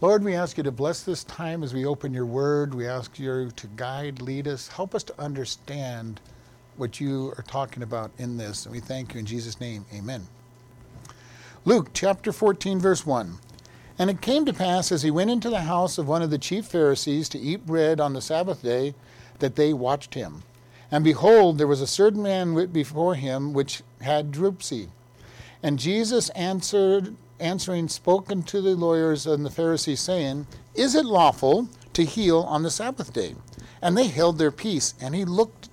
Lord, we ask you to bless this time as we open your word. We ask you to guide, lead us, help us to understand what you are talking about in this. And we thank you in Jesus' name. Amen. Luke chapter 14, verse 1. And it came to pass as he went into the house of one of the chief Pharisees to eat bread on the Sabbath day that they watched him. And behold, there was a certain man before him which had dropsy. And Jesus answered, answering, spoke unto the lawyers and the Pharisees, saying, Is it lawful to heal on the Sabbath day? And they held their peace. And he looked,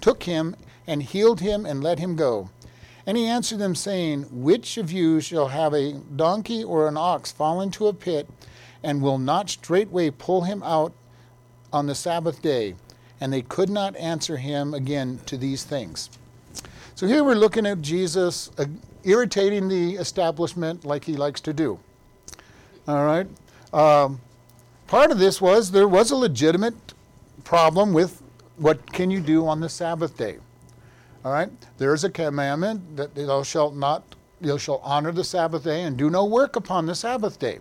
took him, and healed him, and let him go. And he answered them, saying, Which of you shall have a donkey or an ox fall into a pit, and will not straightway pull him out on the Sabbath day? And they could not answer him again to these things. So here we're looking at Jesus irritating the establishment like he likes to do. All right. Um, part of this was there was a legitimate problem with what can you do on the Sabbath day. All right. There is a commandment that thou shalt not, thou shalt honor the Sabbath day and do no work upon the Sabbath day.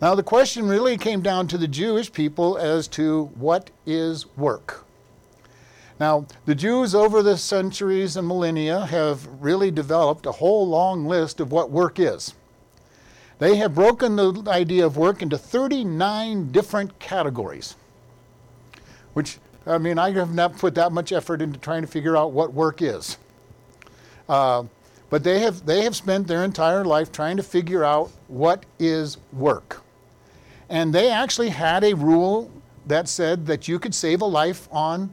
Now the question really came down to the Jewish people as to what is work. Now, the Jews over the centuries and millennia have really developed a whole long list of what work is. They have broken the idea of work into 39 different categories, which, I mean, I have not put that much effort into trying to figure out what work is. Uh, but they have, they have spent their entire life trying to figure out what is work. And they actually had a rule that said that you could save a life on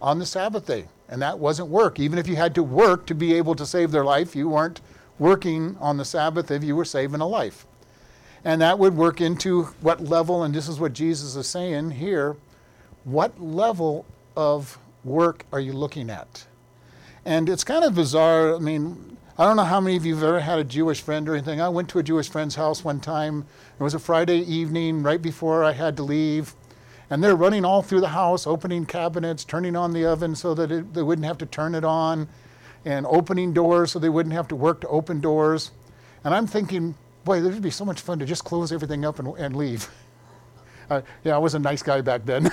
on the Sabbath day. And that wasn't work. Even if you had to work to be able to save their life, you weren't working on the Sabbath if you were saving a life. And that would work into what level, and this is what Jesus is saying here what level of work are you looking at? And it's kind of bizarre. I mean, I don't know how many of you have ever had a Jewish friend or anything. I went to a Jewish friend's house one time. It was a Friday evening right before I had to leave. And they're running all through the house, opening cabinets, turning on the oven so that it, they wouldn't have to turn it on, and opening doors so they wouldn't have to work to open doors. And I'm thinking, boy, this would be so much fun to just close everything up and, and leave. Uh, yeah, I was a nice guy back then.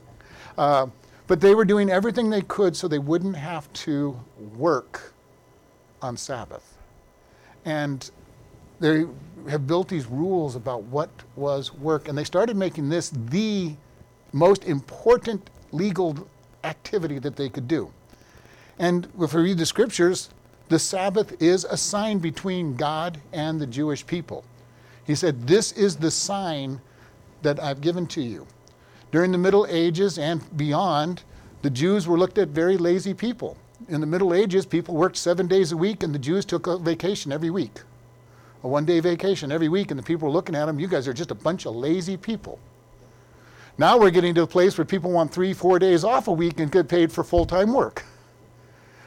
uh, but they were doing everything they could so they wouldn't have to work on Sabbath. And they have built these rules about what was work, and they started making this the most important legal activity that they could do. And if we read the scriptures, the Sabbath is a sign between God and the Jewish people. He said, This is the sign that I've given to you. During the Middle Ages and beyond, the Jews were looked at very lazy people. In the Middle Ages, people worked seven days a week, and the Jews took a vacation every week, a one day vacation every week, and the people were looking at them, you guys are just a bunch of lazy people. Now we're getting to a place where people want three, four days off a week and get paid for full time work.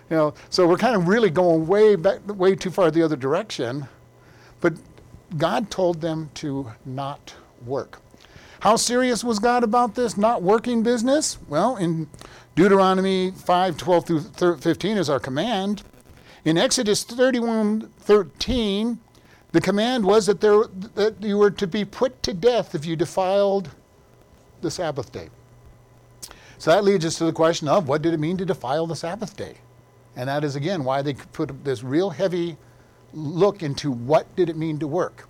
You know, so we're kind of really going way back, way too far the other direction. But God told them to not work. How serious was God about this not working business? Well, in Deuteronomy 5 12 through 15 is our command. In Exodus 31 13, the command was that, there, that you were to be put to death if you defiled the Sabbath day. So that leads us to the question of what did it mean to defile the Sabbath day? And that is again why they put this real heavy look into what did it mean to work.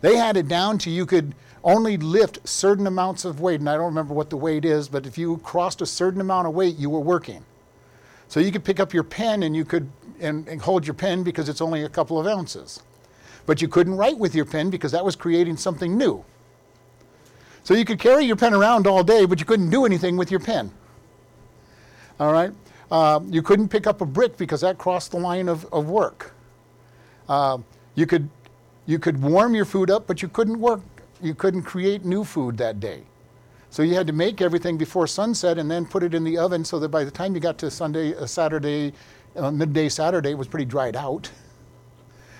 They had it down to you could only lift certain amounts of weight, and I don't remember what the weight is, but if you crossed a certain amount of weight, you were working. So you could pick up your pen and you could and, and hold your pen because it's only a couple of ounces. But you couldn't write with your pen because that was creating something new. So you could carry your pen around all day, but you couldn't do anything with your pen. All right? Uh, you couldn't pick up a brick because that crossed the line of, of work. Uh, you, could, you could warm your food up, but you couldn't work. You couldn't create new food that day. So you had to make everything before sunset and then put it in the oven so that by the time you got to Sunday, uh, Saturday, uh, midday Saturday, it was pretty dried out.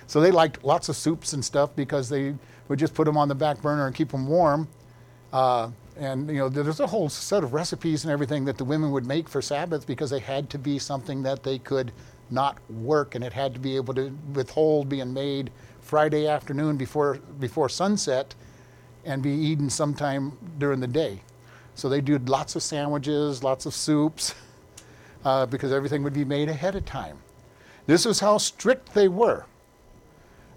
So they liked lots of soups and stuff because they would just put them on the back burner and keep them warm. Uh, and you know, there's a whole set of recipes and everything that the women would make for Sabbath because they had to be something that they could not work, and it had to be able to withhold being made Friday afternoon before before sunset, and be eaten sometime during the day. So they did lots of sandwiches, lots of soups, uh, because everything would be made ahead of time. This is how strict they were.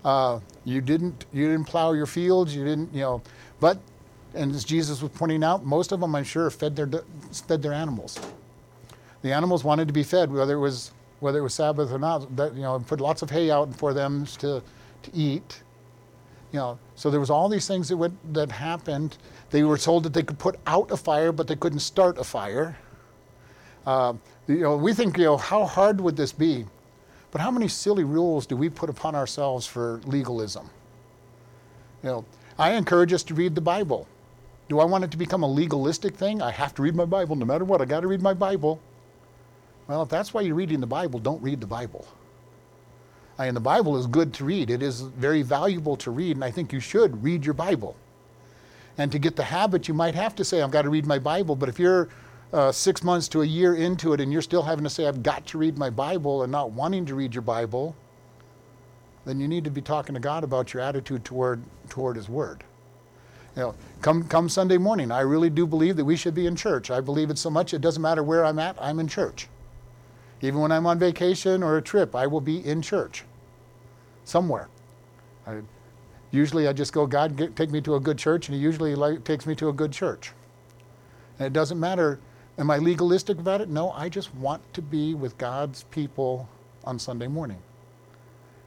Uh, you didn't you didn't plow your fields. You didn't you know, but and as Jesus was pointing out, most of them I'm sure fed their fed their animals. The animals wanted to be fed, whether it was whether it was Sabbath or not. That you know, put lots of hay out for them to to eat. You know, so there was all these things that went, that happened. They were told that they could put out a fire, but they couldn't start a fire. Uh, you know, we think, you know, how hard would this be? But how many silly rules do we put upon ourselves for legalism? You know, I encourage us to read the Bible. Do I want it to become a legalistic thing? I have to read my Bible no matter what. I got to read my Bible. Well, if that's why you're reading the Bible, don't read the Bible. I mean, the Bible is good to read. It is very valuable to read, and I think you should read your Bible. And to get the habit, you might have to say, I've got to read my Bible. But if you're uh, six months to a year into it and you're still having to say, I've got to read my Bible and not wanting to read your Bible, then you need to be talking to God about your attitude toward, toward His Word. You know, come, come Sunday morning, I really do believe that we should be in church. I believe it so much, it doesn't matter where I'm at, I'm in church. Even when I'm on vacation or a trip, I will be in church somewhere. I, usually I just go, God, get, take me to a good church, and He usually like, takes me to a good church. And it doesn't matter Am I legalistic about it? No, I just want to be with God's people on Sunday morning.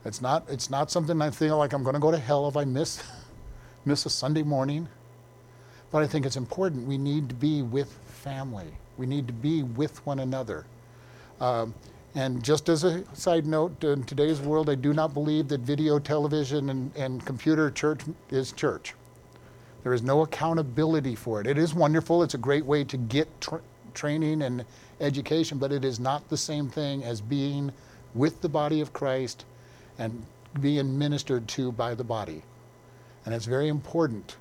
It's not, it's not something I feel like I'm going to go to hell if I miss, miss a Sunday morning. But I think it's important. We need to be with family. We need to be with one another. Um, and just as a side note, in today's world, I do not believe that video, television, and, and computer church is church. There is no accountability for it. It is wonderful. It's a great way to get tr- training and education, but it is not the same thing as being with the body of Christ and being ministered to by the body. And it's very important.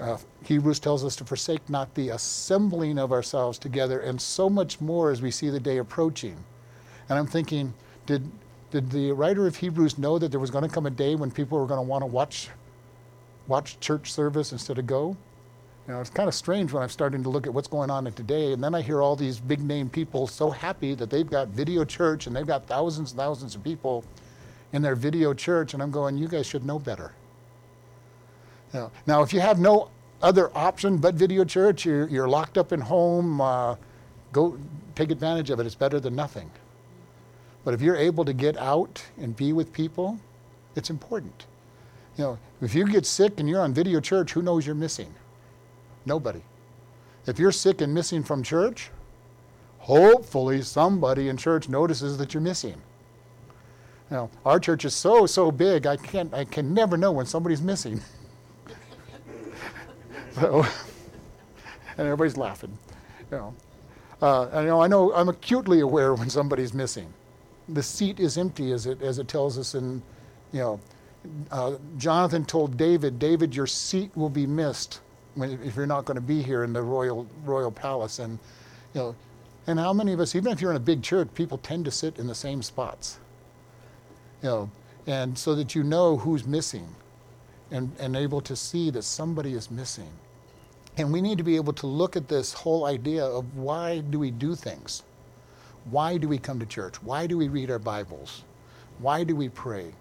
Uh, Hebrews tells us to forsake not the assembling of ourselves together, and so much more as we see the day approaching. And I'm thinking, did, did the writer of Hebrews know that there was going to come a day when people were going to want to watch, watch church service instead of go? You know, it's kind of strange when I'm starting to look at what's going on today, and then I hear all these big name people so happy that they've got video church and they've got thousands and thousands of people in their video church, and I'm going, you guys should know better. You know, now, if you have no other option but video church, you're, you're locked up in home, uh, go take advantage of it. It's better than nothing. But if you're able to get out and be with people, it's important. You know, if you get sick and you're on video church, who knows you're missing? Nobody. If you're sick and missing from church, hopefully somebody in church notices that you're missing. Now, our church is so so big, I can't I can never know when somebody's missing. so, and everybody's laughing. You know, uh, I know I know I'm acutely aware when somebody's missing. The seat is empty, as it as it tells us in, you know, uh, Jonathan told David, David, your seat will be missed when, if you're not going to be here in the royal royal palace and you know and how many of us even if you're in a big church people tend to sit in the same spots you know and so that you know who's missing and, and able to see that somebody is missing and we need to be able to look at this whole idea of why do we do things? Why do we come to church? Why do we read our bibles? Why do we pray?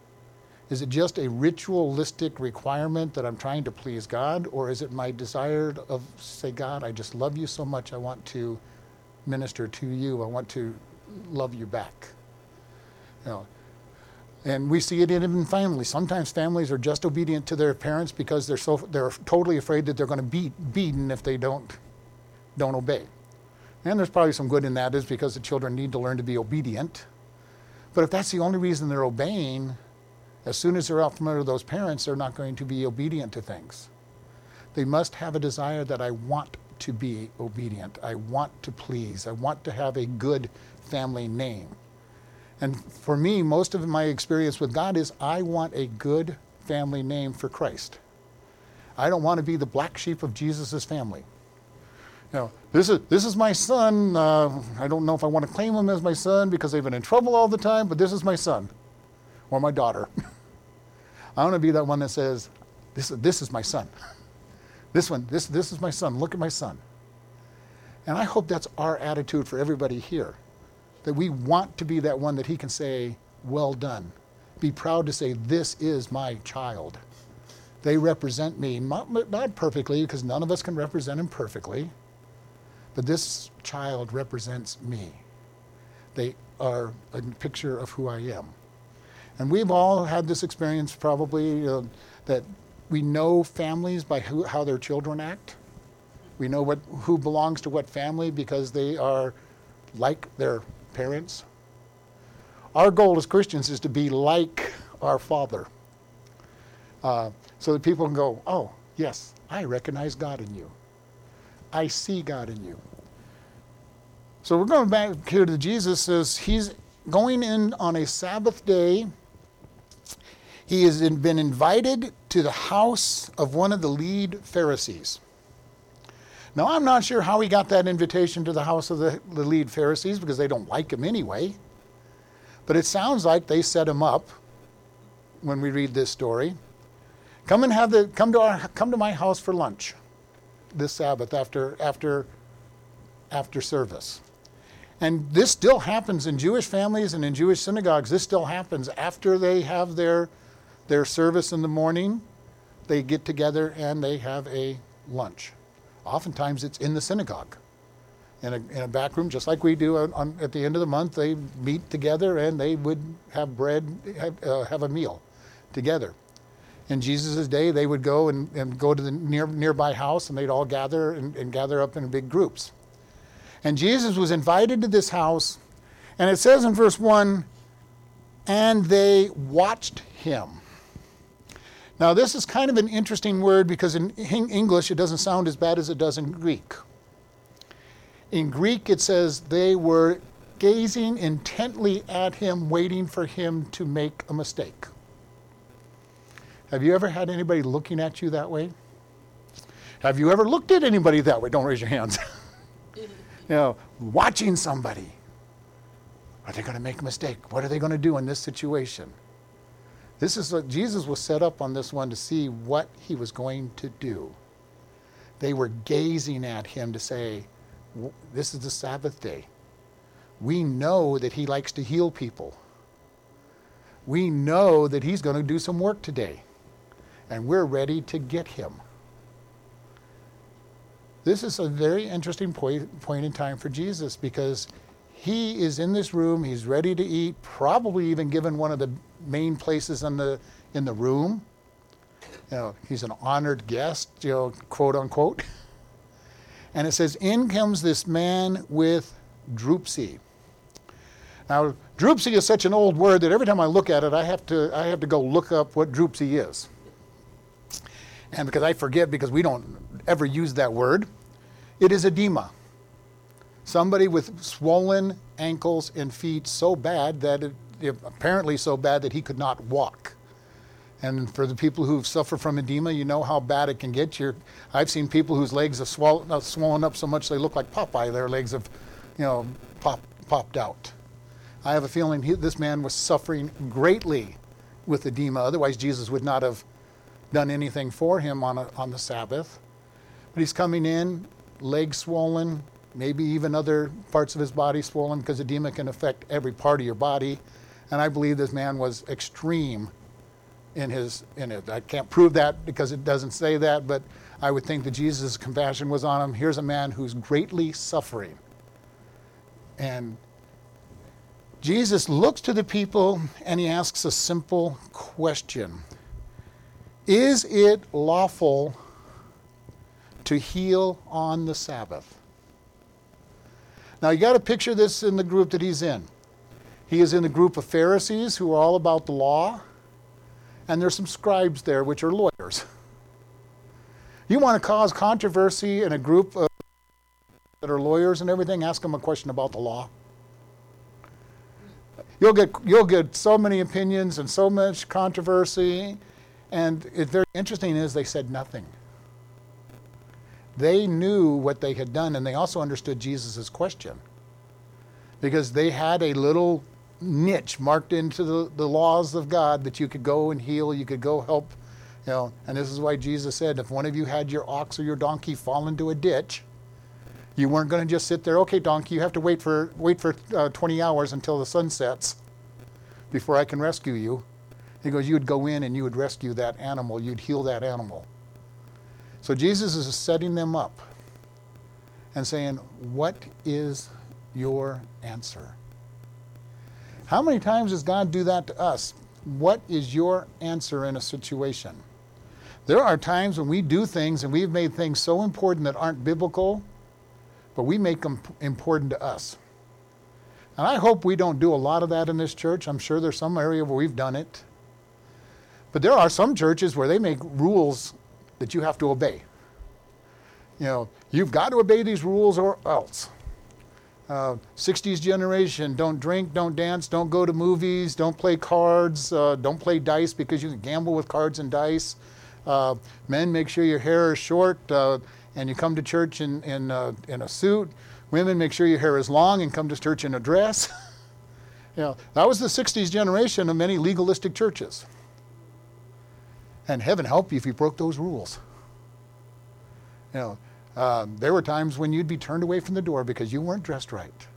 Is it just a ritualistic requirement that I'm trying to please God, or is it my desire of, say, God, I just love you so much, I want to minister to you, I want to love you back? You know, and we see it in families. Sometimes families are just obedient to their parents because they're so they're totally afraid that they're going to be beaten if they don't don't obey. And there's probably some good in that is because the children need to learn to be obedient. But if that's the only reason they're obeying, as soon as they're out from under those parents, they're not going to be obedient to things. They must have a desire that I want to be obedient. I want to please. I want to have a good family name. And for me, most of my experience with God is I want a good family name for Christ. I don't want to be the black sheep of Jesus' family. You know, this is, this is my son. Uh, I don't know if I want to claim him as my son because they've been in trouble all the time, but this is my son or my daughter. I want to be that one that says, this, this is my son. This one, this, this is my son. Look at my son. And I hope that's our attitude for everybody here. That we want to be that one that he can say, Well done. Be proud to say, This is my child. They represent me, not, not perfectly, because none of us can represent him perfectly, but this child represents me. They are a picture of who I am. And we've all had this experience probably uh, that we know families by who, how their children act. We know what, who belongs to what family because they are like their parents. Our goal as Christians is to be like our Father. Uh, so that people can go, oh, yes, I recognize God in you. I see God in you. So we're going back here to Jesus says he's going in on a Sabbath day. He has been invited to the house of one of the lead Pharisees. Now, I'm not sure how he got that invitation to the house of the, the lead Pharisees because they don't like him anyway. But it sounds like they set him up when we read this story. Come and have the come to our come to my house for lunch this Sabbath after after after service. And this still happens in Jewish families and in Jewish synagogues. This still happens after they have their their service in the morning. They get together and they have a lunch. Oftentimes it's in the synagogue, in a, in a back room, just like we do on, on, at the end of the month. They meet together and they would have bread, have, uh, have a meal together in Jesus' day, they would go and, and go to the near, nearby house and they'd all gather and, and gather up in big groups. And Jesus was invited to this house, and it says in verse 1 and they watched him. Now, this is kind of an interesting word because in English it doesn't sound as bad as it does in Greek. In Greek, it says they were gazing intently at him, waiting for him to make a mistake. Have you ever had anybody looking at you that way? Have you ever looked at anybody that way? Don't raise your hands. you know, watching somebody. Are they going to make a mistake? What are they going to do in this situation? This is what Jesus was set up on this one to see what he was going to do. They were gazing at him to say, This is the Sabbath day. We know that he likes to heal people. We know that he's going to do some work today and we're ready to get him. This is a very interesting point, point in time for Jesus because he is in this room, he's ready to eat, probably even given one of the main places in the, in the room. You know, he's an honored guest, you know, quote unquote. And it says, In comes this man with dropsy. Now, dropsy is such an old word that every time I look at it, I have to, I have to go look up what dropsy is and because I forget because we don't ever use that word, it is edema. Somebody with swollen ankles and feet so bad that it, apparently so bad that he could not walk. And for the people who've suffered from edema, you know how bad it can get. you I've seen people whose legs have swollen, uh, swollen up so much they look like Popeye. Their legs have, you know, pop, popped out. I have a feeling he, this man was suffering greatly with edema. Otherwise, Jesus would not have done anything for him on, a, on the Sabbath. But he's coming in, legs swollen, maybe even other parts of his body swollen because edema can affect every part of your body. And I believe this man was extreme in his in it. I can't prove that because it doesn't say that, but I would think that Jesus' compassion was on him. Here's a man who's greatly suffering. And Jesus looks to the people and he asks a simple question. Is it lawful to heal on the Sabbath? Now you got to picture this in the group that he's in. He is in the group of Pharisees who are all about the law, and there's some scribes there which are lawyers. You want to cause controversy in a group of that are lawyers and everything, ask them a question about the law. You'll get, you'll get so many opinions and so much controversy and it's very interesting is they said nothing. They knew what they had done, and they also understood Jesus' question. Because they had a little niche marked into the, the laws of God that you could go and heal, you could go help You know, and this is why Jesus said, if one of you had your ox or your donkey fall into a ditch, you weren't going to just sit there. Okay, donkey, you have to wait for wait for uh, 20 hours until the sun sets before I can rescue you. He goes, you would go in and you would rescue that animal. You'd heal that animal. So Jesus is setting them up and saying, What is your answer? How many times does God do that to us? What is your answer in a situation? There are times when we do things and we've made things so important that aren't biblical, but we make them important to us. And I hope we don't do a lot of that in this church. I'm sure there's some area where we've done it. But there are some churches where they make rules that you have to obey. You know, you've got to obey these rules or else. Uh, 60s generation don't drink, don't dance, don't go to movies, don't play cards, uh, don't play dice because you can gamble with cards and dice. Uh, men, make sure your hair is short uh, and you come to church in, in, uh, in a suit. Women, make sure your hair is long and come to church in a dress. you know, that was the 60s generation of many legalistic churches. And heaven help you if you broke those rules. You know, um, there were times when you'd be turned away from the door because you weren't dressed right.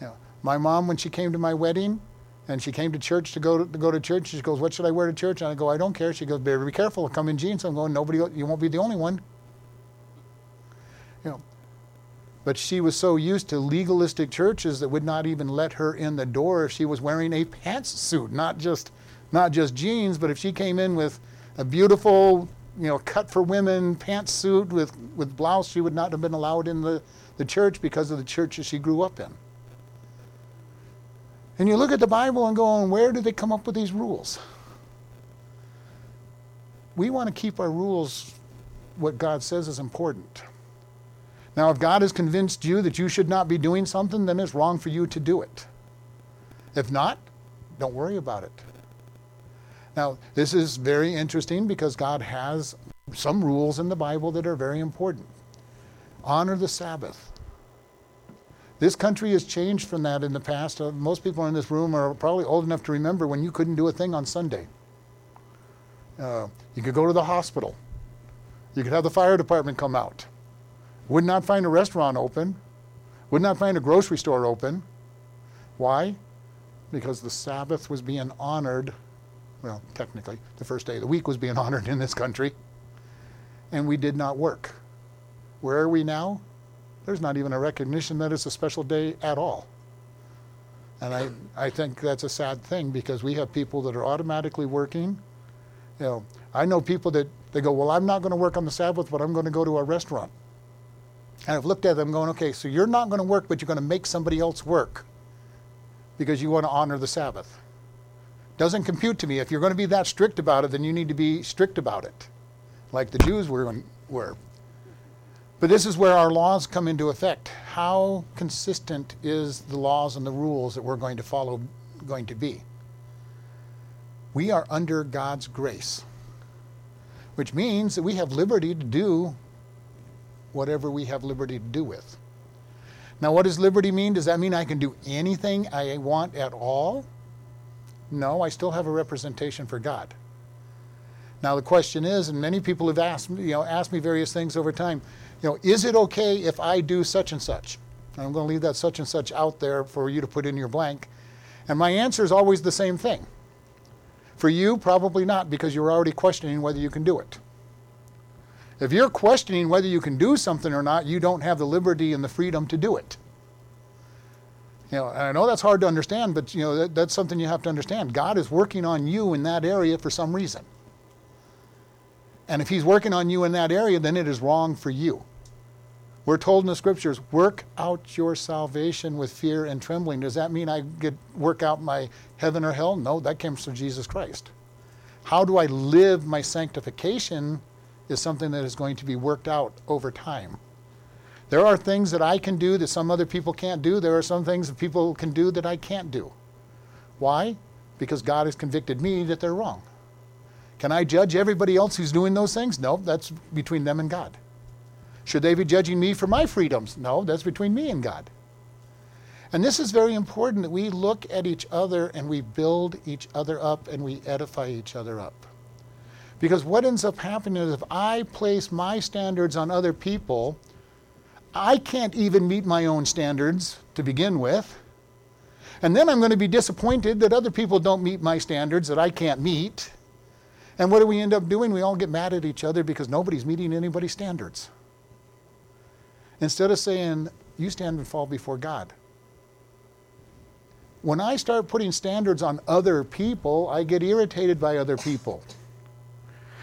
You know, my mom, when she came to my wedding, and she came to church to go to, to, go to church. She goes, "What should I wear to church?" And I go, "I don't care." She goes, "Better be careful. Come in jeans." I'm going, "Nobody, you won't be the only one." You know, but she was so used to legalistic churches that would not even let her in the door if she was wearing a pantsuit, not just not just jeans, but if she came in with a beautiful, you know, cut for women pantsuit with, with blouse, she would not have been allowed in the, the church because of the churches she grew up in. And you look at the Bible and go, oh, and where do they come up with these rules? We want to keep our rules what God says is important. Now, if God has convinced you that you should not be doing something, then it's wrong for you to do it. If not, don't worry about it. Now, this is very interesting because God has some rules in the Bible that are very important. Honor the Sabbath. This country has changed from that in the past. Uh, most people in this room are probably old enough to remember when you couldn't do a thing on Sunday. Uh, you could go to the hospital. You could have the fire department come out. Would not find a restaurant open. Would not find a grocery store open. Why? Because the Sabbath was being honored well, technically, the first day of the week was being honored in this country, and we did not work. Where are we now? There's not even a recognition that it's a special day at all. And I, I think that's a sad thing because we have people that are automatically working. You know, I know people that they go, well, I'm not going to work on the Sabbath, but I'm going to go to a restaurant. And I've looked at them going, okay, so you're not going to work, but you're going to make somebody else work because you want to honor the Sabbath. Doesn't compute to me. If you're going to be that strict about it, then you need to be strict about it, like the Jews were. were. But this is where our laws come into effect. How consistent is the laws and the rules that we're going to follow going to be? We are under God's grace, which means that we have liberty to do whatever we have liberty to do with. Now, what does liberty mean? Does that mean I can do anything I want at all? No, I still have a representation for God. Now the question is, and many people have asked, you know, asked me various things over time, you know, is it okay if I do such and such? And I'm going to leave that such and such out there for you to put in your blank. And my answer is always the same thing. For you, probably not, because you're already questioning whether you can do it. If you're questioning whether you can do something or not, you don't have the liberty and the freedom to do it. You know, I know that's hard to understand, but you know that, that's something you have to understand. God is working on you in that area for some reason. And if He's working on you in that area, then it is wrong for you. We're told in the scriptures, work out your salvation with fear and trembling. Does that mean I get work out my heaven or hell? No, that comes from Jesus Christ. How do I live my sanctification is something that is going to be worked out over time. There are things that I can do that some other people can't do. There are some things that people can do that I can't do. Why? Because God has convicted me that they're wrong. Can I judge everybody else who's doing those things? No, that's between them and God. Should they be judging me for my freedoms? No, that's between me and God. And this is very important that we look at each other and we build each other up and we edify each other up. Because what ends up happening is if I place my standards on other people, I can't even meet my own standards to begin with. And then I'm going to be disappointed that other people don't meet my standards that I can't meet. And what do we end up doing? We all get mad at each other because nobody's meeting anybody's standards. Instead of saying, you stand and fall before God. When I start putting standards on other people, I get irritated by other people.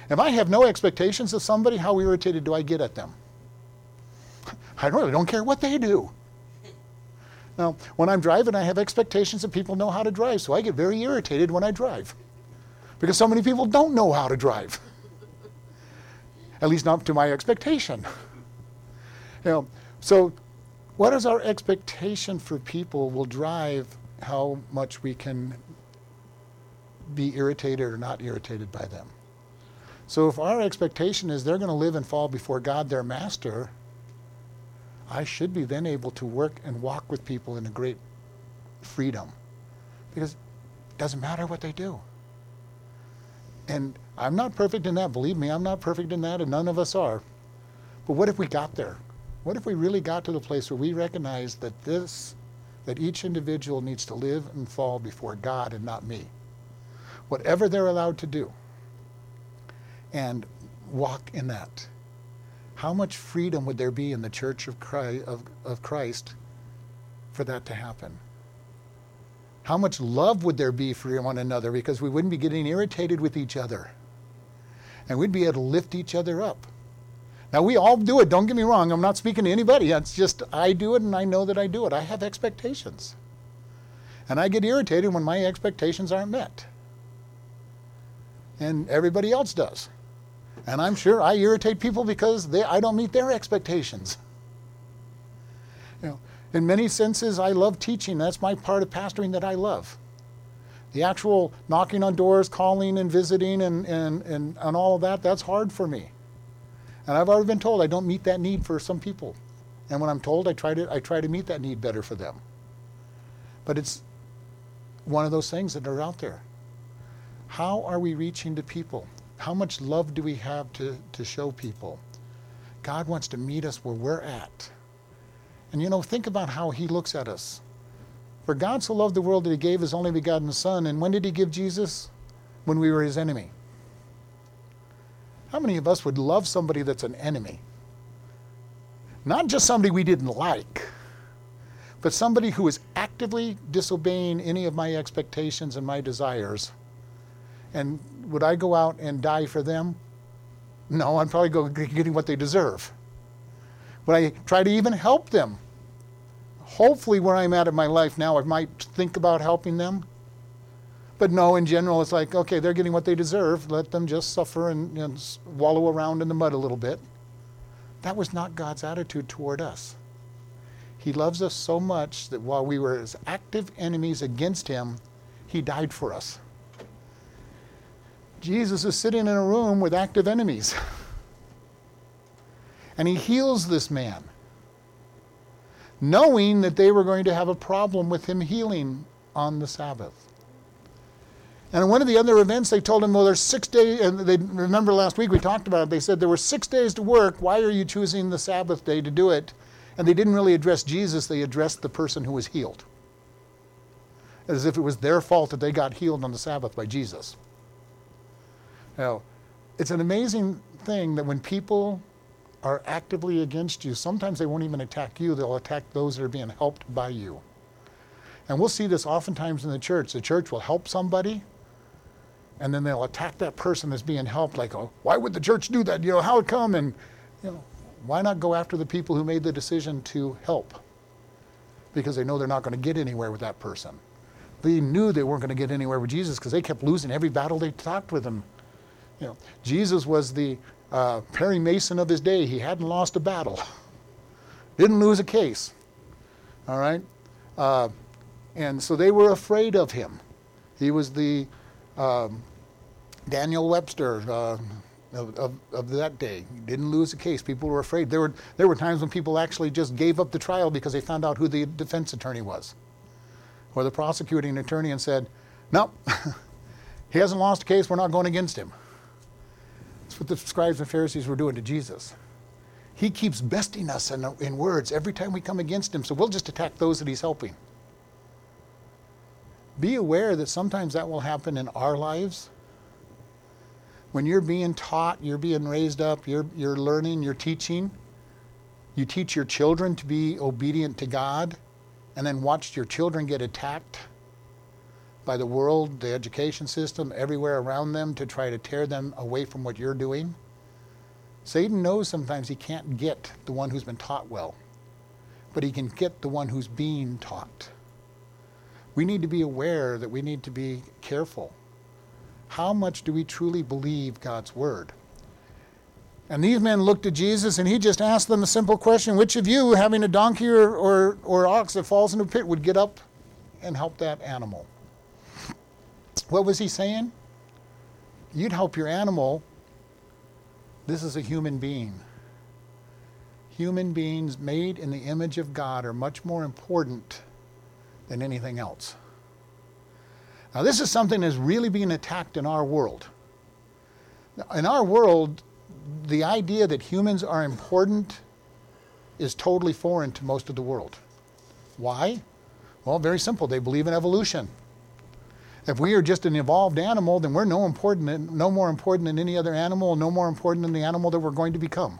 If I have no expectations of somebody, how irritated do I get at them? I really don't care what they do. Now, when I'm driving, I have expectations that people know how to drive, so I get very irritated when I drive because so many people don't know how to drive. At least not to my expectation. You know, so what is our expectation for people will drive how much we can be irritated or not irritated by them. So if our expectation is they're going to live and fall before God, their master, I should be then able to work and walk with people in a great freedom. Because it doesn't matter what they do. And I'm not perfect in that, believe me, I'm not perfect in that, and none of us are. But what if we got there? What if we really got to the place where we recognize that this, that each individual needs to live and fall before God and not me? Whatever they're allowed to do and walk in that. How much freedom would there be in the church of Christ, of, of Christ for that to happen? How much love would there be for one another because we wouldn't be getting irritated with each other. And we'd be able to lift each other up. Now, we all do it, don't get me wrong. I'm not speaking to anybody. It's just I do it and I know that I do it. I have expectations. And I get irritated when my expectations aren't met. And everybody else does. And I'm sure I irritate people because they, I don't meet their expectations. You know, in many senses, I love teaching. That's my part of pastoring that I love. The actual knocking on doors, calling and visiting, and, and, and, and all of that, that's hard for me. And I've already been told I don't meet that need for some people. And when I'm told, I try to, I try to meet that need better for them. But it's one of those things that are out there. How are we reaching to people? How much love do we have to, to show people? God wants to meet us where we're at. And you know, think about how he looks at us. For God so loved the world that he gave his only begotten Son. And when did he give Jesus? When we were his enemy. How many of us would love somebody that's an enemy? Not just somebody we didn't like, but somebody who is actively disobeying any of my expectations and my desires. And would I go out and die for them? No, I'm probably go getting what they deserve. Would I try to even help them? Hopefully, where I'm at in my life now, I might think about helping them. But no, in general, it's like, okay, they're getting what they deserve. Let them just suffer and, and wallow around in the mud a little bit. That was not God's attitude toward us. He loves us so much that while we were as active enemies against Him, He died for us. Jesus is sitting in a room with active enemies. and he heals this man, knowing that they were going to have a problem with him healing on the Sabbath. And in one of the other events, they told him, well, there's six days, and they remember last week we talked about it. They said there were six days to work. Why are you choosing the Sabbath day to do it? And they didn't really address Jesus, they addressed the person who was healed. As if it was their fault that they got healed on the Sabbath by Jesus. Now, it's an amazing thing that when people are actively against you, sometimes they won't even attack you, they'll attack those that are being helped by you. And we'll see this oftentimes in the church. The church will help somebody, and then they'll attack that person that's being helped, like, oh, why would the church do that? You know, how it come? And, you know, why not go after the people who made the decision to help? Because they know they're not going to get anywhere with that person. They knew they weren't going to get anywhere with Jesus because they kept losing every battle they talked with him you know, Jesus was the uh, Perry Mason of his day. He hadn't lost a battle, didn't lose a case. All right? Uh, and so they were afraid of him. He was the um, Daniel Webster uh, of, of, of, that day. He didn't lose a case. People were afraid. There were, there were times when people actually just gave up the trial because they found out who the defense attorney was or the prosecuting attorney and said, no, he hasn't lost a case. We're not going against him. What the scribes and Pharisees were doing to Jesus. He keeps besting us in, in words every time we come against him, so we'll just attack those that he's helping. Be aware that sometimes that will happen in our lives. When you're being taught, you're being raised up, you're, you're learning, you're teaching, you teach your children to be obedient to God, and then watch your children get attacked by the world, the education system, everywhere around them to try to tear them away from what you're doing. Satan knows sometimes he can't get the one who's been taught well, but he can get the one who's being taught. We need to be aware that we need to be careful. How much do we truly believe God's word? And these men looked at Jesus and he just asked them a simple question Which of you, having a donkey or, or, or ox that falls into a pit, would get up and help that animal? What was he saying? You'd help your animal. This is a human being. Human beings made in the image of God are much more important than anything else. Now, this is something that's really being attacked in our world. In our world, the idea that humans are important is totally foreign to most of the world. Why? Well, very simple. They believe in evolution. If we are just an evolved animal, then we're no important, no more important than any other animal, no more important than the animal that we're going to become,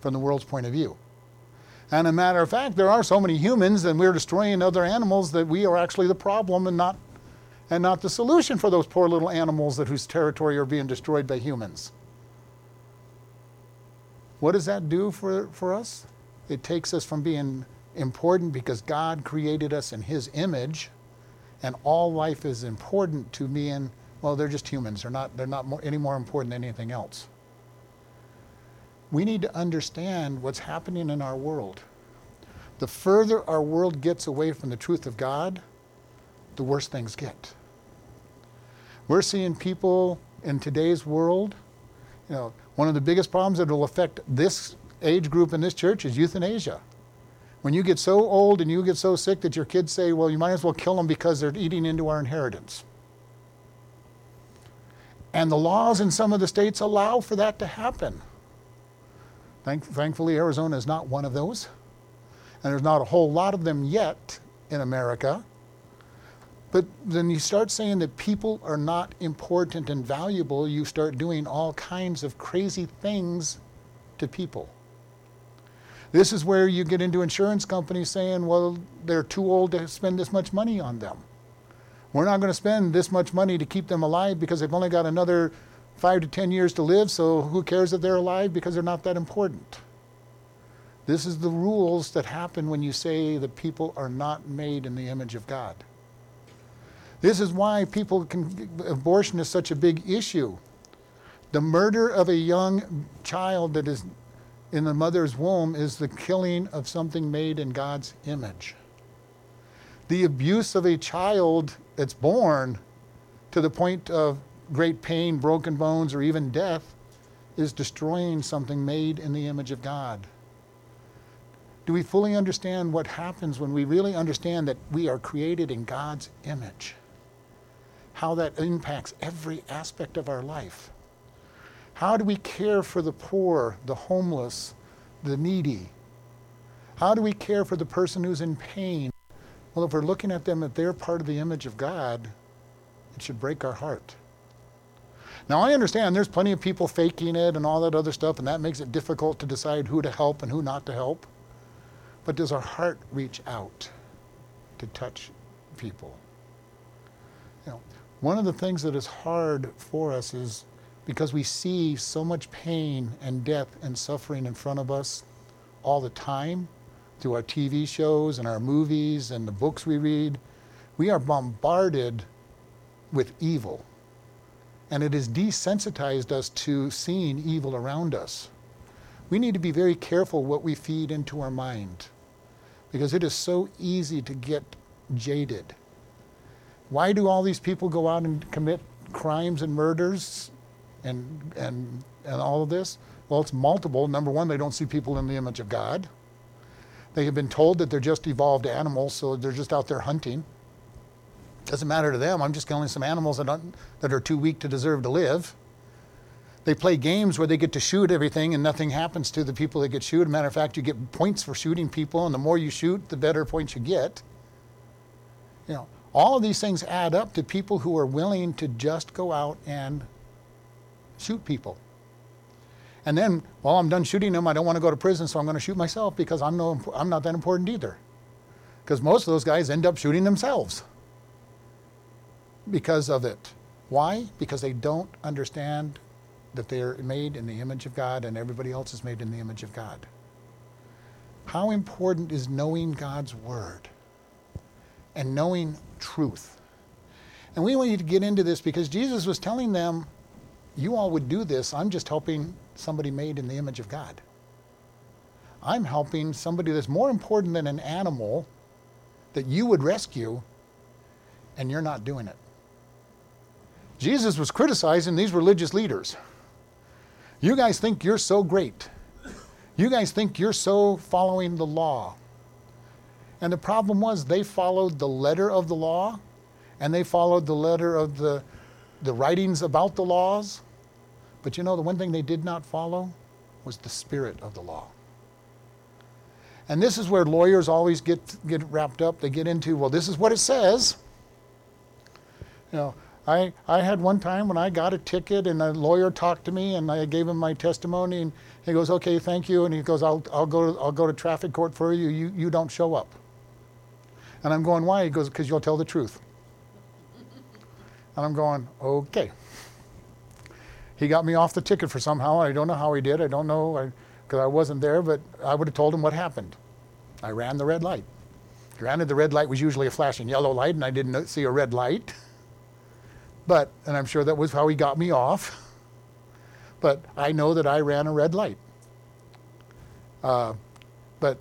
from the world's point of view. And a matter of fact, there are so many humans, and we're destroying other animals that we are actually the problem and not, and not the solution for those poor little animals that whose territory are being destroyed by humans. What does that do for, for us? It takes us from being important because God created us in His image, and all life is important to me. And well, they're just humans. They're not, they're not more, any more important than anything else. We need to understand what's happening in our world. The further our world gets away from the truth of God, the worse things get. We're seeing people in today's world, you know, one of the biggest problems that will affect this age group in this church is euthanasia. When you get so old and you get so sick that your kids say, well, you might as well kill them because they're eating into our inheritance. And the laws in some of the states allow for that to happen. Thank, thankfully, Arizona is not one of those. And there's not a whole lot of them yet in America. But then you start saying that people are not important and valuable, you start doing all kinds of crazy things to people. This is where you get into insurance companies saying, well, they're too old to spend this much money on them. We're not going to spend this much money to keep them alive because they've only got another five to ten years to live, so who cares if they're alive because they're not that important. This is the rules that happen when you say that people are not made in the image of God. This is why people can, abortion is such a big issue. The murder of a young child that is in the mother's womb is the killing of something made in God's image. The abuse of a child that's born to the point of great pain, broken bones, or even death is destroying something made in the image of God. Do we fully understand what happens when we really understand that we are created in God's image? how that impacts every aspect of our life. How do we care for the poor, the homeless, the needy? How do we care for the person who's in pain? Well, if we're looking at them, if they're part of the image of God, it should break our heart. Now, I understand there's plenty of people faking it and all that other stuff, and that makes it difficult to decide who to help and who not to help. But does our heart reach out to touch people? You know, one of the things that is hard for us is because we see so much pain and death and suffering in front of us all the time through our TV shows and our movies and the books we read. We are bombarded with evil. And it has desensitized us to seeing evil around us. We need to be very careful what we feed into our mind because it is so easy to get jaded why do all these people go out and commit crimes and murders and, and, and all of this? Well, it's multiple. Number one, they don't see people in the image of God. They have been told that they're just evolved animals, so they're just out there hunting. Doesn't matter to them. I'm just killing some animals that, that are too weak to deserve to live. They play games where they get to shoot everything and nothing happens to the people that get shot. matter of fact, you get points for shooting people, and the more you shoot, the better points you get. You know, all of these things add up to people who are willing to just go out and shoot people. And then, well, I'm done shooting them. I don't want to go to prison, so I'm going to shoot myself because I'm, no, I'm not that important either. Because most of those guys end up shooting themselves because of it. Why? Because they don't understand that they're made in the image of God and everybody else is made in the image of God. How important is knowing God's Word and knowing truth? And we want you to get into this because Jesus was telling them, You all would do this. I'm just helping somebody made in the image of God. I'm helping somebody that's more important than an animal that you would rescue, and you're not doing it. Jesus was criticizing these religious leaders. You guys think you're so great. You guys think you're so following the law. And the problem was they followed the letter of the law and they followed the letter of the, the writings about the laws. But you know, the one thing they did not follow was the spirit of the law. And this is where lawyers always get, get wrapped up. They get into, well, this is what it says. You know, I, I had one time when I got a ticket and a lawyer talked to me and I gave him my testimony and he goes, okay, thank you. And he goes, I'll, I'll, go, to, I'll go to traffic court for you. you. You don't show up. And I'm going, why? He goes, because you'll tell the truth. And I'm going, okay. He got me off the ticket for somehow. I don't know how he did. I don't know because I, I wasn't there, but I would have told him what happened. I ran the red light. Granted, the red light was usually a flashing yellow light, and I didn't see a red light. But, and I'm sure that was how he got me off. But I know that I ran a red light. Uh, but,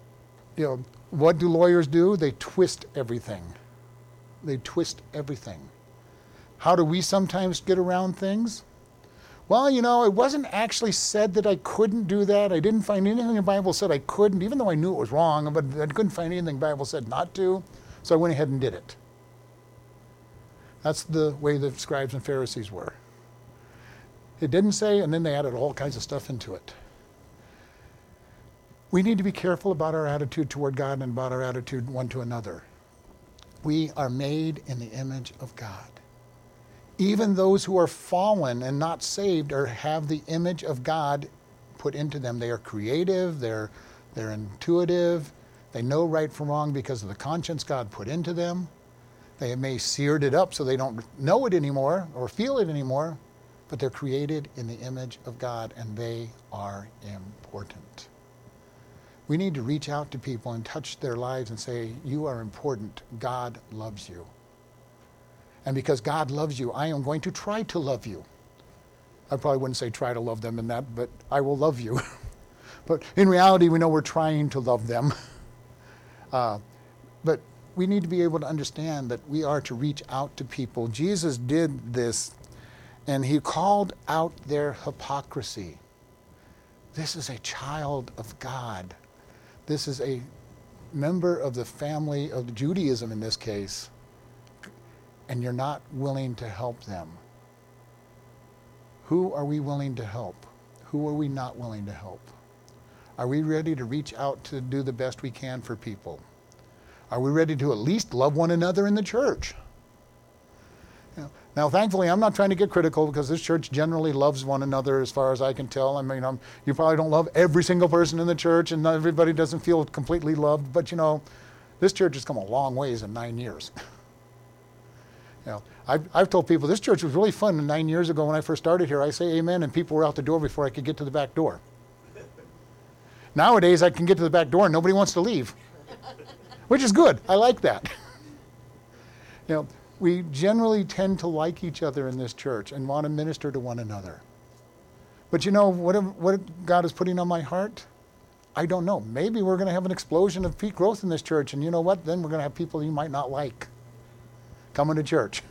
you know, what do lawyers do? They twist everything. They twist everything. How do we sometimes get around things? Well, you know, it wasn't actually said that I couldn't do that. I didn't find anything in the Bible said I couldn't, even though I knew it was wrong, but I couldn't find anything the Bible said not to. So I went ahead and did it. That's the way the scribes and Pharisees were. It didn't say, and then they added all kinds of stuff into it. We need to be careful about our attitude toward God and about our attitude one to another. We are made in the image of God. Even those who are fallen and not saved or have the image of God put into them. They are creative, they're, they're intuitive, they know right from wrong because of the conscience God put into them. They may seared it up so they don't know it anymore or feel it anymore, but they're created in the image of God and they are important. We need to reach out to people and touch their lives and say, You are important. God loves you. And because God loves you, I am going to try to love you. I probably wouldn't say try to love them in that, but I will love you. but in reality, we know we're trying to love them. Uh, but we need to be able to understand that we are to reach out to people. Jesus did this, and he called out their hypocrisy. This is a child of God. This is a member of the family of Judaism in this case, and you're not willing to help them. Who are we willing to help? Who are we not willing to help? Are we ready to reach out to do the best we can for people? Are we ready to at least love one another in the church? Now, thankfully, I'm not trying to get critical because this church generally loves one another as far as I can tell. I mean, I'm, you probably don't love every single person in the church and everybody doesn't feel completely loved, but you know, this church has come a long ways in nine years. you know, I've, I've told people this church was really fun nine years ago when I first started here. I say amen, and people were out the door before I could get to the back door. Nowadays, I can get to the back door and nobody wants to leave which is good. I like that. you know, we generally tend to like each other in this church and want to minister to one another. But you know what, what God is putting on my heart? I don't know. Maybe we're going to have an explosion of peak growth in this church, and you know what? Then we're going to have people you might not like coming to church.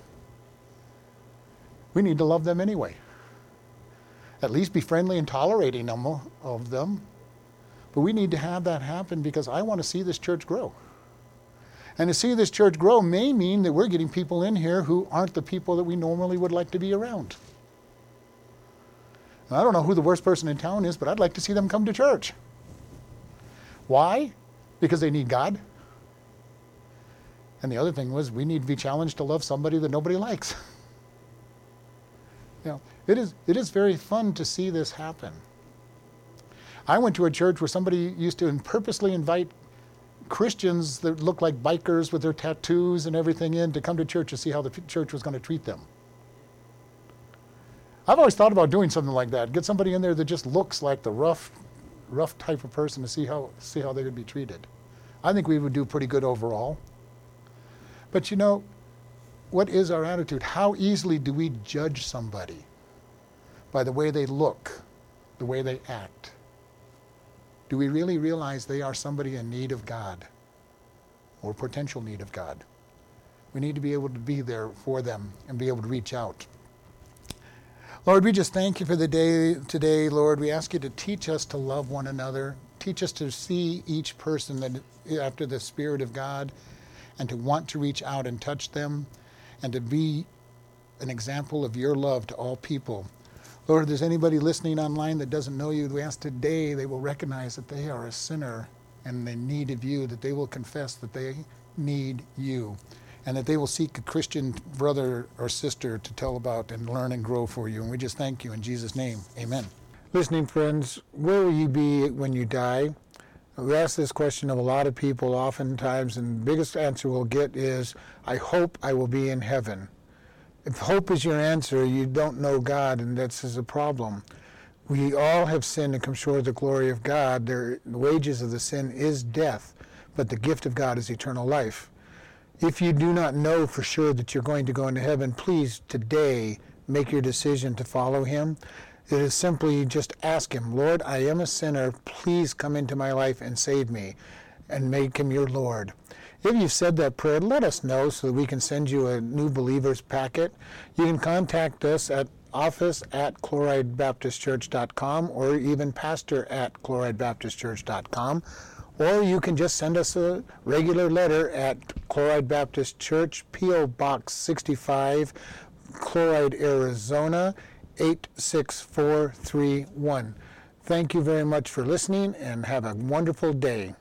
We need to love them anyway. At least be friendly and tolerating of them. But we need to have that happen because I want to see this church grow. And to see this church grow may mean that we're getting people in here who aren't the people that we normally would like to be around. I don't know who the worst person in town is, but I'd like to see them come to church. Why? Because they need God. And the other thing was we need to be challenged to love somebody that nobody likes. you know, it is it is very fun to see this happen. I went to a church where somebody used to purposely invite Christians that looked like bikers with their tattoos and everything in to come to church to see how the church was going to treat them. I've always thought about doing something like that. Get somebody in there that just looks like the rough, rough type of person to see how see how they would be treated. I think we would do pretty good overall. But you know, what is our attitude? How easily do we judge somebody by the way they look, the way they act? Do we really realize they are somebody in need of God or potential need of God? We need to be able to be there for them and be able to reach out. Lord, we just thank you for the day today, Lord. We ask you to teach us to love one another. Teach us to see each person that, after the Spirit of God and to want to reach out and touch them and to be an example of your love to all people. Lord, if there's anybody listening online that doesn't know you, we ask today they will recognize that they are a sinner and they need of you, that they will confess that they need you, and that they will seek a Christian brother or sister to tell about and learn and grow for you. And we just thank you in Jesus' name. Amen. Listening friends, where will you be when you die? We ask this question of a lot of people oftentimes, and the biggest answer we'll get is, I hope I will be in heaven. If hope is your answer, you don't know God, and that's a problem. We all have sinned and come short of the glory of God. the wages of the sin is death, but the gift of God is eternal life. If you do not know for sure that you're going to go into heaven, please today make your decision to follow Him. It is simply just ask Him, Lord, I am a sinner. Please come into my life and save me, and make Him your Lord. If you've said that prayer, let us know so that we can send you a new believers packet. You can contact us at office at chloridebaptistchurch.com or even pastor at chloridebaptistchurch.com. Or you can just send us a regular letter at Chloride Baptist Church, P.O. Box 65, Chloride, Arizona 86431. Thank you very much for listening and have a wonderful day.